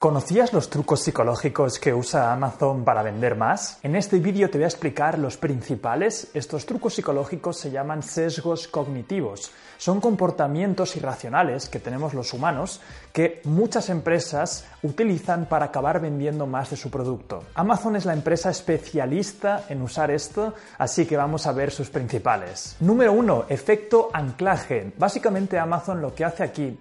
¿Conocías los trucos psicológicos que usa Amazon para vender más? En este vídeo te voy a explicar los principales. Estos trucos psicológicos se llaman sesgos cognitivos. Son comportamientos irracionales que tenemos los humanos que muchas empresas utilizan para acabar vendiendo más de su producto. Amazon es la empresa especialista en usar esto, así que vamos a ver sus principales. Número 1. Efecto anclaje. Básicamente Amazon lo que hace aquí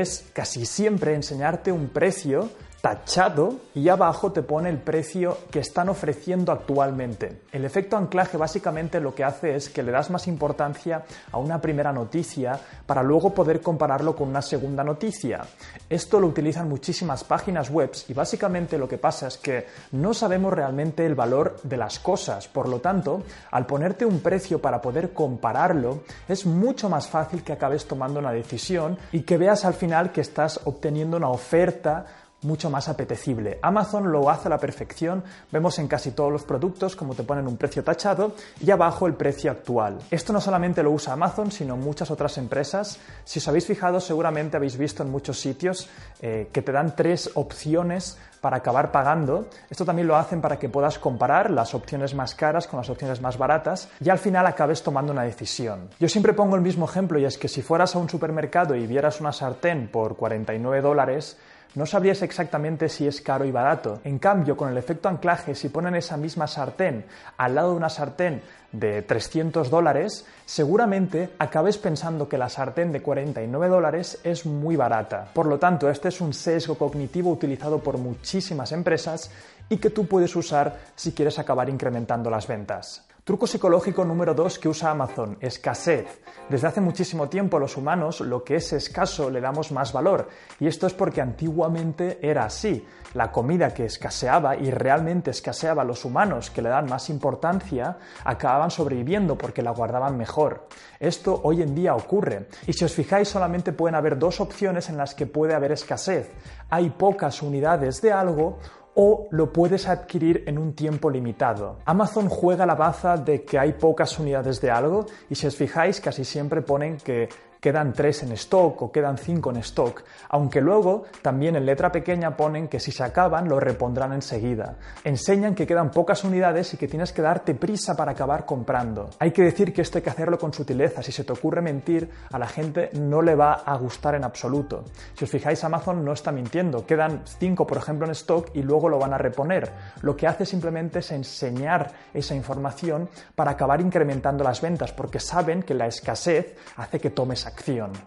es casi siempre enseñarte un precio tachado y abajo te pone el precio que están ofreciendo actualmente. El efecto anclaje básicamente lo que hace es que le das más importancia a una primera noticia para luego poder compararlo con una segunda noticia. Esto lo utilizan muchísimas páginas web y básicamente lo que pasa es que no sabemos realmente el valor de las cosas. Por lo tanto, al ponerte un precio para poder compararlo, es mucho más fácil que acabes tomando una decisión y que veas al final que estás obteniendo una oferta mucho más apetecible. Amazon lo hace a la perfección, vemos en casi todos los productos como te ponen un precio tachado y abajo el precio actual. Esto no solamente lo usa Amazon, sino muchas otras empresas. Si os habéis fijado, seguramente habéis visto en muchos sitios eh, que te dan tres opciones para acabar pagando. Esto también lo hacen para que puedas comparar las opciones más caras con las opciones más baratas y al final acabes tomando una decisión. Yo siempre pongo el mismo ejemplo y es que si fueras a un supermercado y vieras una sartén por 49 dólares, no sabrías exactamente si es caro y barato. En cambio, con el efecto anclaje, si ponen esa misma sartén al lado de una sartén de 300 dólares, seguramente acabes pensando que la sartén de 49 dólares es muy barata. Por lo tanto, este es un sesgo cognitivo utilizado por muchísimas empresas y que tú puedes usar si quieres acabar incrementando las ventas. Truco psicológico número 2 que usa Amazon, escasez. Desde hace muchísimo tiempo los humanos lo que es escaso le damos más valor y esto es porque antiguamente era así. La comida que escaseaba y realmente escaseaba los humanos que le dan más importancia acababan sobreviviendo porque la guardaban mejor. Esto hoy en día ocurre y si os fijáis solamente pueden haber dos opciones en las que puede haber escasez. Hay pocas unidades de algo o lo puedes adquirir en un tiempo limitado. Amazon juega la baza de que hay pocas unidades de algo y si os fijáis casi siempre ponen que quedan tres en stock o quedan cinco en stock, aunque luego también en letra pequeña ponen que si se acaban lo repondrán enseguida. Enseñan que quedan pocas unidades y que tienes que darte prisa para acabar comprando. Hay que decir que esto hay que hacerlo con sutileza, si se te ocurre mentir a la gente no le va a gustar en absoluto. Si os fijáis Amazon no está mintiendo, quedan cinco por ejemplo en stock y luego lo van a reponer. Lo que hace simplemente es enseñar esa información para acabar incrementando las ventas porque saben que la escasez hace que tomes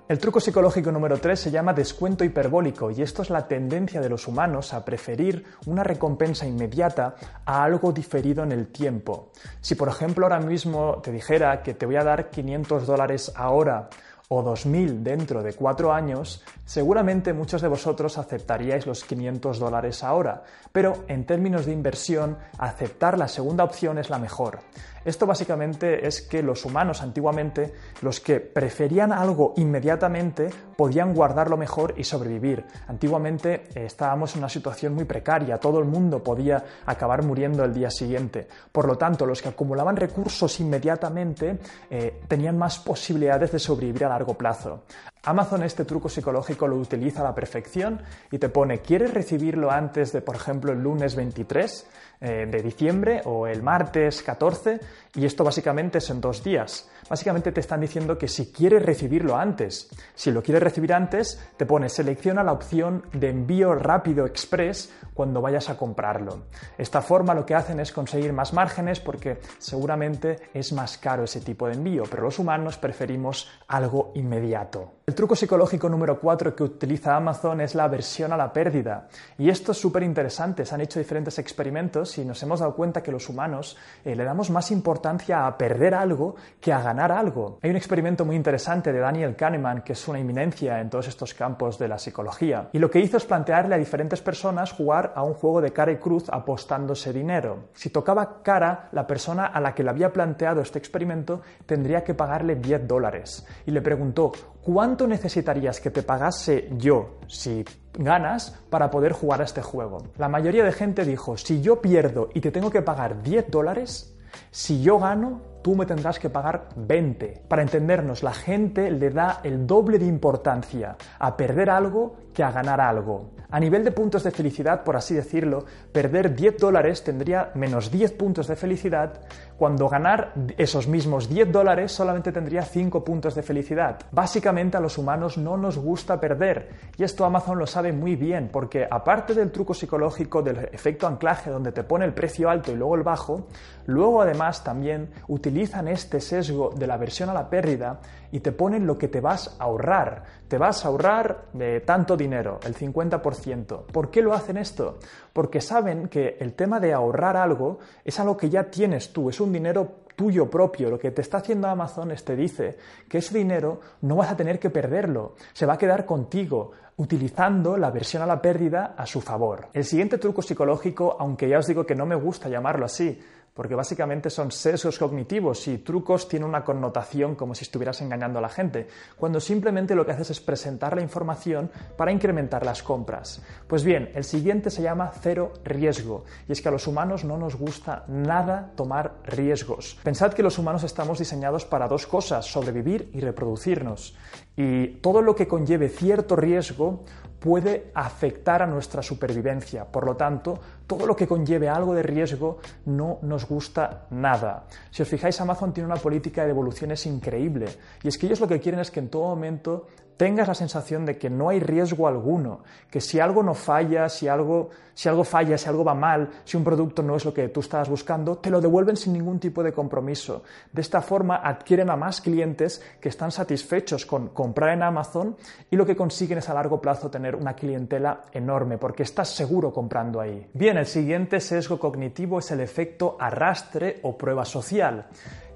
el truco psicológico número 3 se llama descuento hiperbólico y esto es la tendencia de los humanos a preferir una recompensa inmediata a algo diferido en el tiempo. Si por ejemplo ahora mismo te dijera que te voy a dar 500 dólares ahora o 2.000 dentro de cuatro años, seguramente muchos de vosotros aceptaríais los 500 dólares ahora, pero en términos de inversión, aceptar la segunda opción es la mejor. Esto básicamente es que los humanos antiguamente, los que preferían algo inmediatamente, podían guardarlo mejor y sobrevivir. Antiguamente eh, estábamos en una situación muy precaria, todo el mundo podía acabar muriendo el día siguiente. Por lo tanto, los que acumulaban recursos inmediatamente eh, tenían más posibilidades de sobrevivir a largo plazo. Amazon este truco psicológico lo utiliza a la perfección y te pone, ¿quieres recibirlo antes de, por ejemplo, el lunes 23 eh, de diciembre o el martes 14? Y esto básicamente es en dos días. Básicamente te están diciendo que si quieres recibirlo antes, si lo quieres recibir antes, te pone selecciona la opción de envío rápido express cuando vayas a comprarlo. Esta forma lo que hacen es conseguir más márgenes porque seguramente es más caro ese tipo de envío, pero los humanos preferimos algo inmediato. Truco psicológico número 4 que utiliza Amazon es la aversión a la pérdida. Y esto es súper interesante. Se han hecho diferentes experimentos y nos hemos dado cuenta que los humanos eh, le damos más importancia a perder algo que a ganar algo. Hay un experimento muy interesante de Daniel Kahneman, que es una eminencia en todos estos campos de la psicología. Y lo que hizo es plantearle a diferentes personas jugar a un juego de cara y cruz apostándose dinero. Si tocaba cara, la persona a la que le había planteado este experimento tendría que pagarle 10 dólares. Y le preguntó, ¿cuánto necesitarías que te pagase yo si ganas para poder jugar a este juego? La mayoría de gente dijo, si yo pierdo y te tengo que pagar 10 dólares, si yo gano, tú me tendrás que pagar 20. Para entendernos, la gente le da el doble de importancia a perder algo que a ganar algo. A nivel de puntos de felicidad, por así decirlo, perder 10 dólares tendría menos 10 puntos de felicidad, cuando ganar esos mismos 10 dólares solamente tendría 5 puntos de felicidad. Básicamente a los humanos no nos gusta perder, y esto Amazon lo sabe muy bien, porque aparte del truco psicológico del efecto anclaje donde te pone el precio alto y luego el bajo, luego además también utilizan este sesgo de la versión a la pérdida y te ponen lo que te vas a ahorrar. Te vas a ahorrar de tanto dinero, el 50%. ¿Por qué lo hacen esto? Porque saben que el tema de ahorrar algo es algo que ya tienes tú, es un dinero tuyo propio. Lo que te está haciendo Amazon es te dice que ese dinero no vas a tener que perderlo, se va a quedar contigo utilizando la versión a la pérdida a su favor. El siguiente truco psicológico, aunque ya os digo que no me gusta llamarlo así, porque básicamente son sesgos cognitivos y trucos tienen una connotación como si estuvieras engañando a la gente, cuando simplemente lo que haces es presentar la información para incrementar las compras. Pues bien, el siguiente se llama cero riesgo, y es que a los humanos no nos gusta nada tomar riesgos. Pensad que los humanos estamos diseñados para dos cosas, sobrevivir y reproducirnos, y todo lo que conlleve cierto riesgo puede afectar a nuestra supervivencia. Por lo tanto, todo lo que conlleve algo de riesgo no nos gusta nada. Si os fijáis, Amazon tiene una política de devoluciones increíble y es que ellos lo que quieren es que en todo momento tengas la sensación de que no hay riesgo alguno, que si algo no falla, si algo, si algo falla, si algo va mal, si un producto no es lo que tú estabas buscando, te lo devuelven sin ningún tipo de compromiso. De esta forma adquieren a más clientes que están satisfechos con comprar en Amazon y lo que consiguen es a largo plazo tener una clientela enorme porque estás seguro comprando ahí. Bien, el siguiente sesgo cognitivo es el efecto arrastre o prueba social.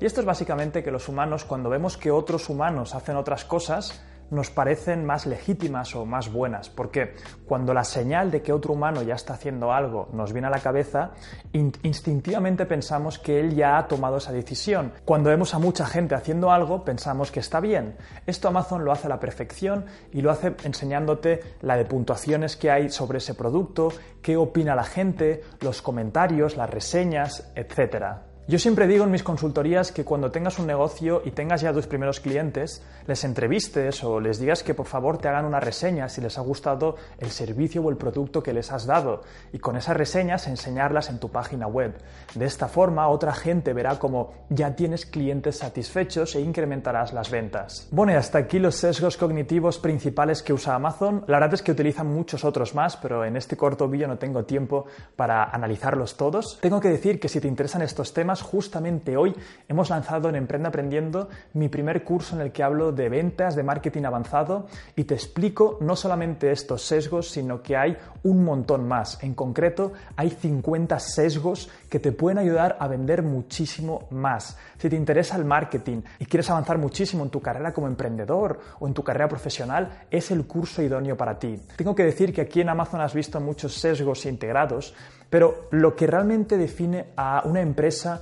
Y esto es básicamente que los humanos, cuando vemos que otros humanos hacen otras cosas, nos parecen más legítimas o más buenas, porque cuando la señal de que otro humano ya está haciendo algo nos viene a la cabeza, instintivamente pensamos que él ya ha tomado esa decisión. Cuando vemos a mucha gente haciendo algo, pensamos que está bien. Esto Amazon lo hace a la perfección y lo hace enseñándote la de puntuaciones que hay sobre ese producto, qué opina la gente, los comentarios, las reseñas, etc. Yo siempre digo en mis consultorías que cuando tengas un negocio y tengas ya tus primeros clientes, les entrevistes o les digas que por favor te hagan una reseña si les ha gustado el servicio o el producto que les has dado y con esas reseñas enseñarlas en tu página web. De esta forma otra gente verá como ya tienes clientes satisfechos e incrementarás las ventas. Bueno, y hasta aquí los sesgos cognitivos principales que usa Amazon. La verdad es que utilizan muchos otros más, pero en este corto vídeo no tengo tiempo para analizarlos todos. Tengo que decir que si te interesan estos temas, justamente hoy hemos lanzado en Emprende Aprendiendo mi primer curso en el que hablo de ventas, de marketing avanzado y te explico no solamente estos sesgos, sino que hay un montón más. En concreto, hay 50 sesgos que te pueden ayudar a vender muchísimo más. Si te interesa el marketing y quieres avanzar muchísimo en tu carrera como emprendedor o en tu carrera profesional, es el curso idóneo para ti. Tengo que decir que aquí en Amazon has visto muchos sesgos integrados, pero lo que realmente define a una empresa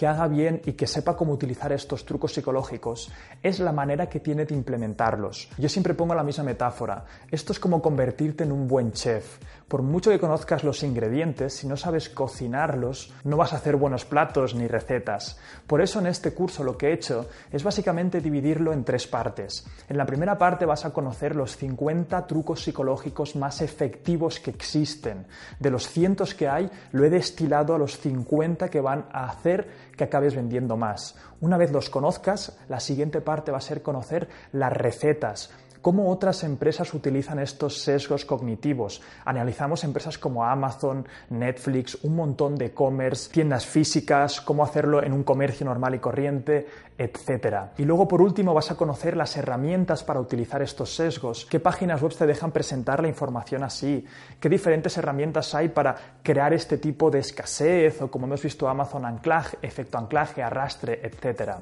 que haga bien y que sepa cómo utilizar estos trucos psicológicos es la manera que tiene de implementarlos. Yo siempre pongo la misma metáfora. Esto es como convertirte en un buen chef. Por mucho que conozcas los ingredientes, si no sabes cocinarlos, no vas a hacer buenos platos ni recetas. Por eso en este curso lo que he hecho es básicamente dividirlo en tres partes. En la primera parte vas a conocer los 50 trucos psicológicos más efectivos que existen. De los cientos que hay, lo he destilado a los 50 que van a hacer que acabes vendiendo más. Una vez los conozcas, la siguiente parte va a ser conocer las recetas, cómo otras empresas utilizan estos sesgos cognitivos. Analizamos empresas como Amazon, Netflix, un montón de e-commerce, tiendas físicas, cómo hacerlo en un comercio normal y corriente, etc. Y luego, por último, vas a conocer las herramientas para utilizar estos sesgos, qué páginas web te dejan presentar la información así, qué diferentes herramientas hay para crear este tipo de escasez o como hemos visto Amazon anclaje, efecto anclaje, arrastre, etc.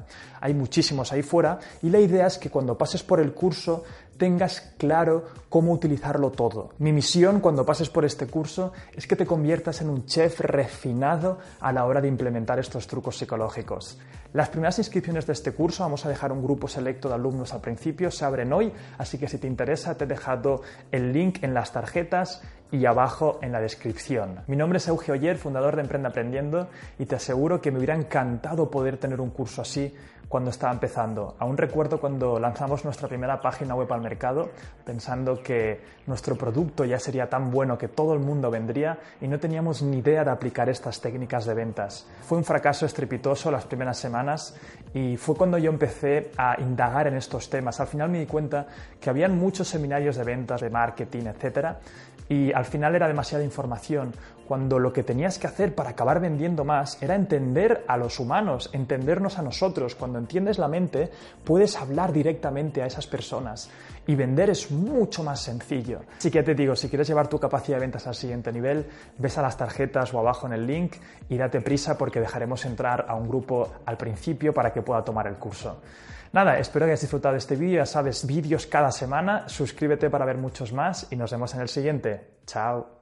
Hay muchísimos ahí fuera y la idea es que cuando pases por el curso tengas claro cómo utilizarlo todo. Mi misión cuando pases por este curso es que te conviertas en un chef refinado a la hora de implementar estos trucos psicológicos. Las primeras inscripciones de este curso, vamos a dejar un grupo selecto de alumnos al principio, se abren hoy, así que si te interesa te he dejado el link en las tarjetas y abajo en la descripción. Mi nombre es Eugeo Oyer, fundador de Emprende Aprendiendo, y te aseguro que me hubiera encantado poder tener un curso así cuando estaba empezando. Aún recuerdo cuando lanzamos nuestra primera página web al mercado, pensando que nuestro producto ya sería tan bueno que todo el mundo vendría y no teníamos ni idea de aplicar estas técnicas de ventas. Fue un fracaso estrepitoso las primeras semanas y fue cuando yo empecé a indagar en estos temas. Al final me di cuenta que habían muchos seminarios de ventas, de marketing, etcétera, y al final era demasiada información, cuando lo que tenías que hacer para acabar vendiendo más era entender a los humanos, entendernos a nosotros. Cuando entiendes la mente, puedes hablar directamente a esas personas y vender es mucho más sencillo. Así que te digo, si quieres llevar tu capacidad de ventas al siguiente nivel, ves a las tarjetas o abajo en el link y date prisa porque dejaremos entrar a un grupo al principio para que pueda tomar el curso. Nada, espero que hayas disfrutado de este vídeo, ya sabes, vídeos cada semana, suscríbete para ver muchos más y nos vemos en el siguiente. Chao.